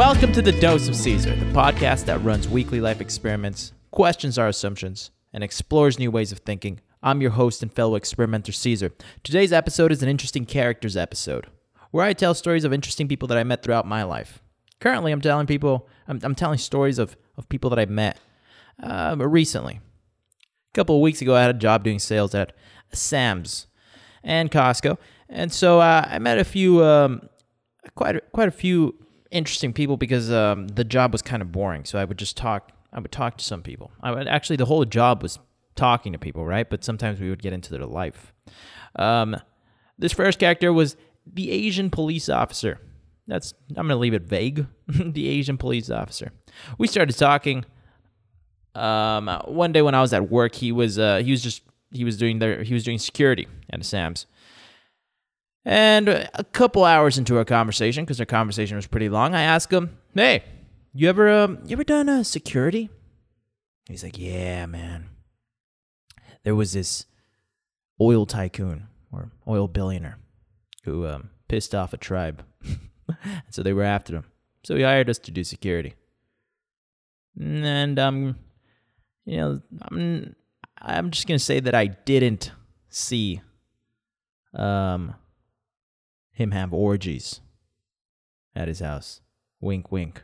Welcome to the Dose of Caesar, the podcast that runs weekly life experiments, questions our assumptions, and explores new ways of thinking. I'm your host and fellow experimenter Caesar. Today's episode is an interesting characters episode, where I tell stories of interesting people that I met throughout my life. Currently, I'm telling people, I'm, I'm telling stories of, of people that I met uh, recently. A couple of weeks ago, I had a job doing sales at Sam's and Costco, and so uh, I met a few, um, quite quite a few interesting people because um, the job was kind of boring. So I would just talk. I would talk to some people. I would actually the whole job was talking to people, right? But sometimes we would get into their life. Um, this first character was the Asian police officer. That's I'm gonna leave it vague. the Asian police officer. We started talking. Um, one day when I was at work, he was uh, he was just he was doing there he was doing security at Sam's. And a couple hours into our conversation, because our conversation was pretty long, I asked him, "Hey, you ever um, you ever done uh, security?" He's like, "Yeah, man. There was this oil tycoon or oil billionaire who um, pissed off a tribe, so they were after him. So he hired us to do security. And um, you know, I'm I'm just gonna say that I didn't see um him have orgies at his house. Wink, wink.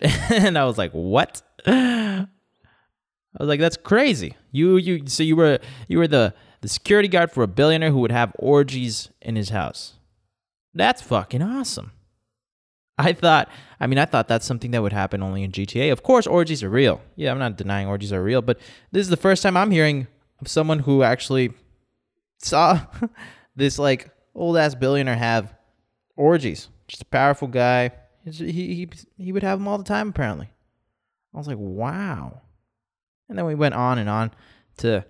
and I was like, "What?" I was like, "That's crazy." You, you, so you were you were the the security guard for a billionaire who would have orgies in his house. That's fucking awesome. I thought, I mean, I thought that's something that would happen only in GTA. Of course, orgies are real. Yeah, I'm not denying orgies are real, but this is the first time I'm hearing of someone who actually saw this like old ass billionaire have orgies. Just a powerful guy. He, he he would have them all the time apparently. I was like, wow. And then we went on and on to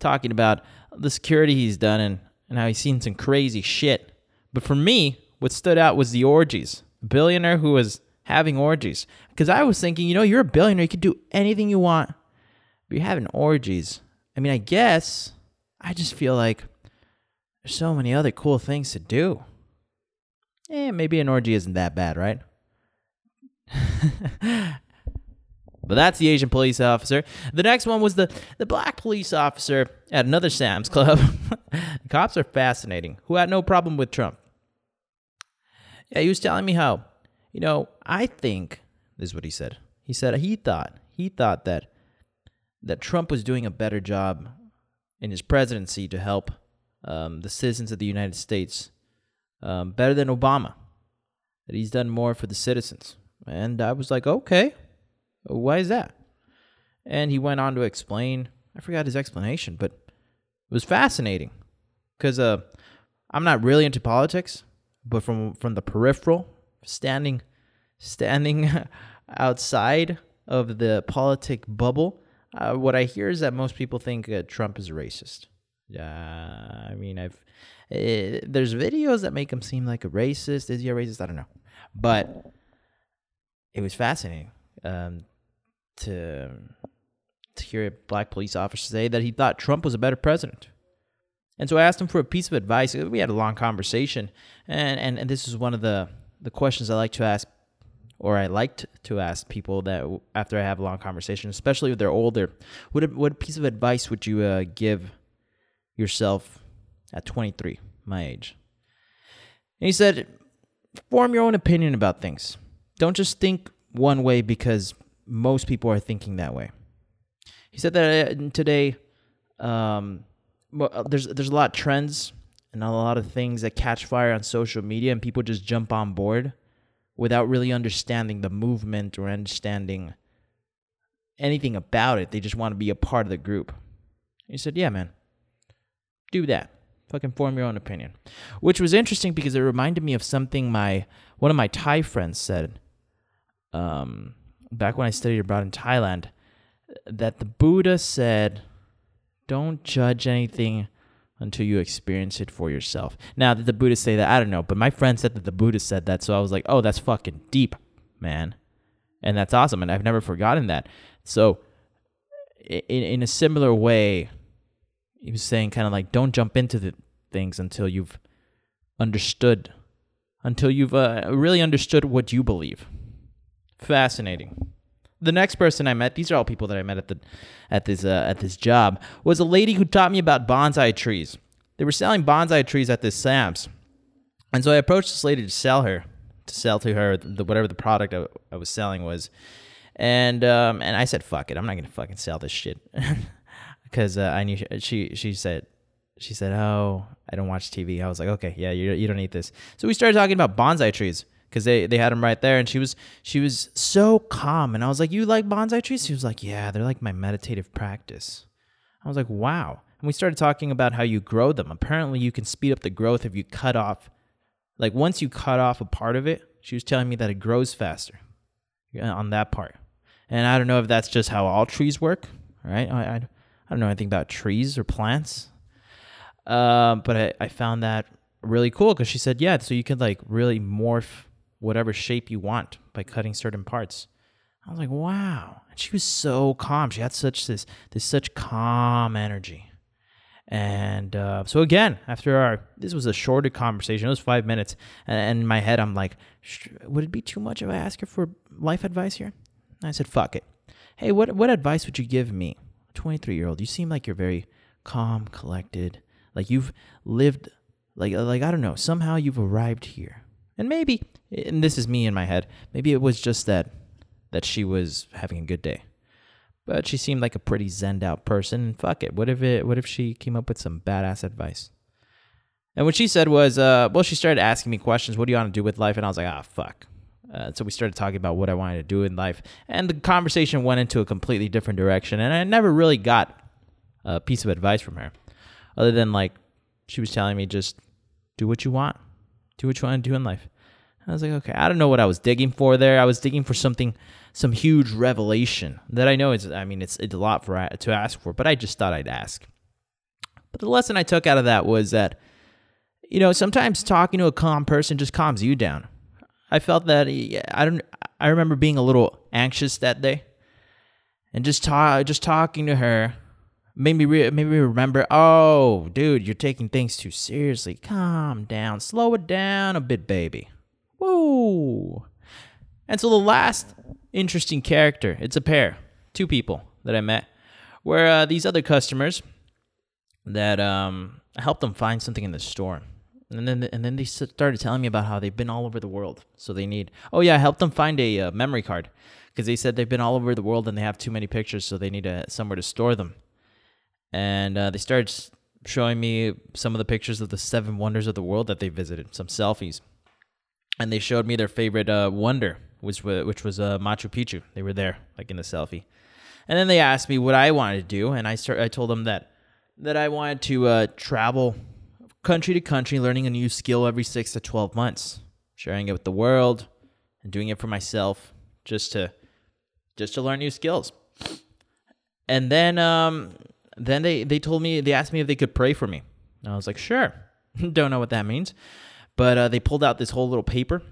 talking about the security he's done and, and how he's seen some crazy shit. But for me, what stood out was the orgies. A billionaire who was having orgies. Because I was thinking, you know, you're a billionaire, you can do anything you want. But you're having orgies. I mean, I guess I just feel like there's so many other cool things to do. Eh, maybe an orgy isn't that bad, right? but that's the Asian police officer. The next one was the, the black police officer at another Sam's Club. Cops are fascinating, who had no problem with Trump. Yeah, he was telling me how, you know, I think, this is what he said. He said he thought, he thought that that Trump was doing a better job in his presidency to help um, the citizens of the United States um, better than Obama. That he's done more for the citizens. And I was like, okay, why is that? And he went on to explain. I forgot his explanation, but it was fascinating because uh, I'm not really into politics, but from from the peripheral, standing standing outside of the politic bubble, uh, what I hear is that most people think uh, Trump is racist. Yeah, I mean, I've uh, there's videos that make him seem like a racist. Is he a racist? I don't know, but it was fascinating um, to to hear a black police officer say that he thought Trump was a better president. And so I asked him for a piece of advice. We had a long conversation, and and, and this is one of the the questions I like to ask or I liked to ask people that after I have a long conversation, especially if they're older, what what piece of advice would you uh, give yourself at 23, my age. And he said, form your own opinion about things. Don't just think one way because most people are thinking that way. He said that uh, today, um, uh, there's there's a lot of trends and a lot of things that catch fire on social media, and people just jump on board without really understanding the movement or understanding anything about it. They just want to be a part of the group. He said, "Yeah, man, do that. Fucking form your own opinion. Which was interesting because it reminded me of something my one of my Thai friends said. Um, back when I studied abroad in Thailand, that the Buddha said, "Don't judge anything." until you experience it for yourself. Now, did the Buddha say that? I don't know, but my friend said that the Buddha said that, so I was like, oh, that's fucking deep, man. And that's awesome, and I've never forgotten that. So, in, in a similar way, he was saying kind of like don't jump into the things until you've understood until you've uh, really understood what you believe. Fascinating. The next person I met, these are all people that I met at the at this uh, at this job, was a lady who taught me about bonsai trees. They were selling bonsai trees at this Sam's, and so I approached this lady to sell her, to sell to her the, whatever the product I, I was selling was, and um, and I said, "Fuck it, I'm not gonna fucking sell this shit," because uh, I knew she, she she said she said, "Oh, I don't watch TV." I was like, "Okay, yeah, you you don't eat this." So we started talking about bonsai trees because they they had them right there, and she was she was so calm, and I was like, "You like bonsai trees?" She was like, "Yeah, they're like my meditative practice." I was like, "Wow." And we started talking about how you grow them. Apparently, you can speed up the growth if you cut off, like once you cut off a part of it. She was telling me that it grows faster on that part. And I don't know if that's just how all trees work, right? I, I, I don't know anything about trees or plants. Uh, but I, I found that really cool because she said, yeah, so you can like really morph whatever shape you want by cutting certain parts. I was like, wow. And she was so calm. She had such this this such calm energy. And uh, so again, after our this was a shorter conversation. It was five minutes, and, in my head, I'm like, would it be too much if I ask her for life advice here? And I said, fuck it. Hey, what what advice would you give me, 23 year old? You seem like you're very calm, collected, like you've lived, like like I don't know. Somehow you've arrived here, and maybe, and this is me in my head. Maybe it was just that that she was having a good day but she seemed like a pretty zened out person. Fuck it. What if it? What if she came up with some badass advice? And what she said was, uh, well, she started asking me questions. What do you want to do with life? And I was like, ah, fuck. Uh, so we started talking about what I wanted to do in life, and the conversation went into a completely different direction. And I never really got a piece of advice from her, other than like she was telling me just do what you want, do what you want to do in life. I was like, okay, I don't know what I was digging for there. I was digging for something some huge revelation that I know is, I mean, it's, it's a lot for to ask for, but I just thought I'd ask. But the lesson I took out of that was that, you know, sometimes talking to a calm person just calms you down. I felt that I don't. I remember being a little anxious that day, and just talk, just talking to her made me re- made me remember. Oh, dude, you're taking things too seriously. Calm down, slow it down a bit, baby. Whoa. And so the last interesting character. It's a pair, two people that I met, where uh, these other customers that um, I helped them find something in the store. And then, and then they started telling me about how they've been all over the world. So they need, oh yeah, I helped them find a uh, memory card because they said they've been all over the world and they have too many pictures, so they need a, somewhere to store them. And uh, they started showing me some of the pictures of the seven wonders of the world that they visited, some selfies. And they showed me their favorite uh, wonder, which was which was uh, Machu Picchu. They were there, like in the selfie. And then they asked me what I wanted to do, and I start, I told them that that I wanted to uh, travel country to country, learning a new skill every six to twelve months, sharing it with the world, and doing it for myself, just to just to learn new skills. And then um, then they they told me they asked me if they could pray for me. And I was like, sure. Don't know what that means, but uh, they pulled out this whole little paper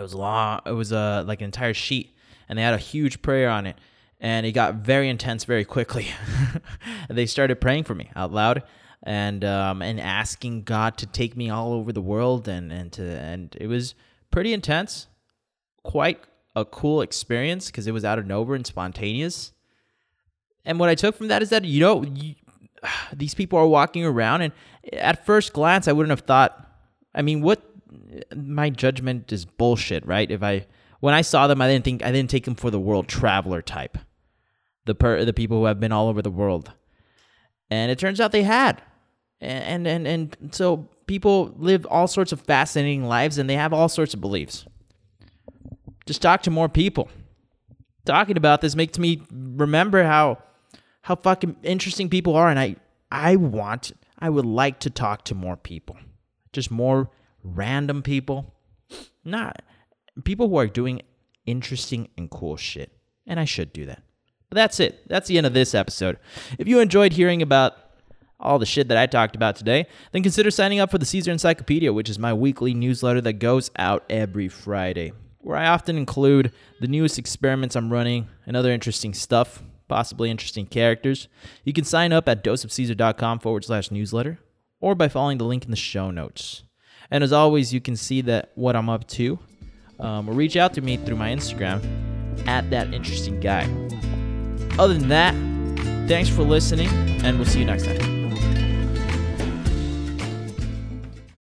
it was long. It was uh, like an entire sheet, and they had a huge prayer on it. And it got very intense very quickly. they started praying for me out loud and um, and asking God to take me all over the world and and to and it was pretty intense, quite a cool experience because it was out of nowhere and spontaneous. And what I took from that is that you know you, these people are walking around, and at first glance I wouldn't have thought. I mean, what my judgment is bullshit, right? If I when I saw them, I didn't think I didn't take them for the world traveler type, the per the people who have been all over the world, and it turns out they had, and and, and so people live all sorts of fascinating lives, and they have all sorts of beliefs. Just talk to more people. Talking about this makes me remember how how fucking interesting people are, and I I want I would like to talk to more people, just more random people, not people who are doing interesting and cool shit. And I should do that. But that's it. That's the end of this episode. If you enjoyed hearing about all the shit that I talked about today, then consider signing up for the Caesar Encyclopedia, which is my weekly newsletter that goes out every Friday, where I often include the newest experiments I'm running and other interesting stuff, possibly interesting characters. You can sign up at doseofcaesar.com forward slash newsletter or by following the link in the show notes. And as always, you can see that what I'm up to. Um, or reach out to me through my Instagram at that interesting guy. Other than that, thanks for listening, and we'll see you next time.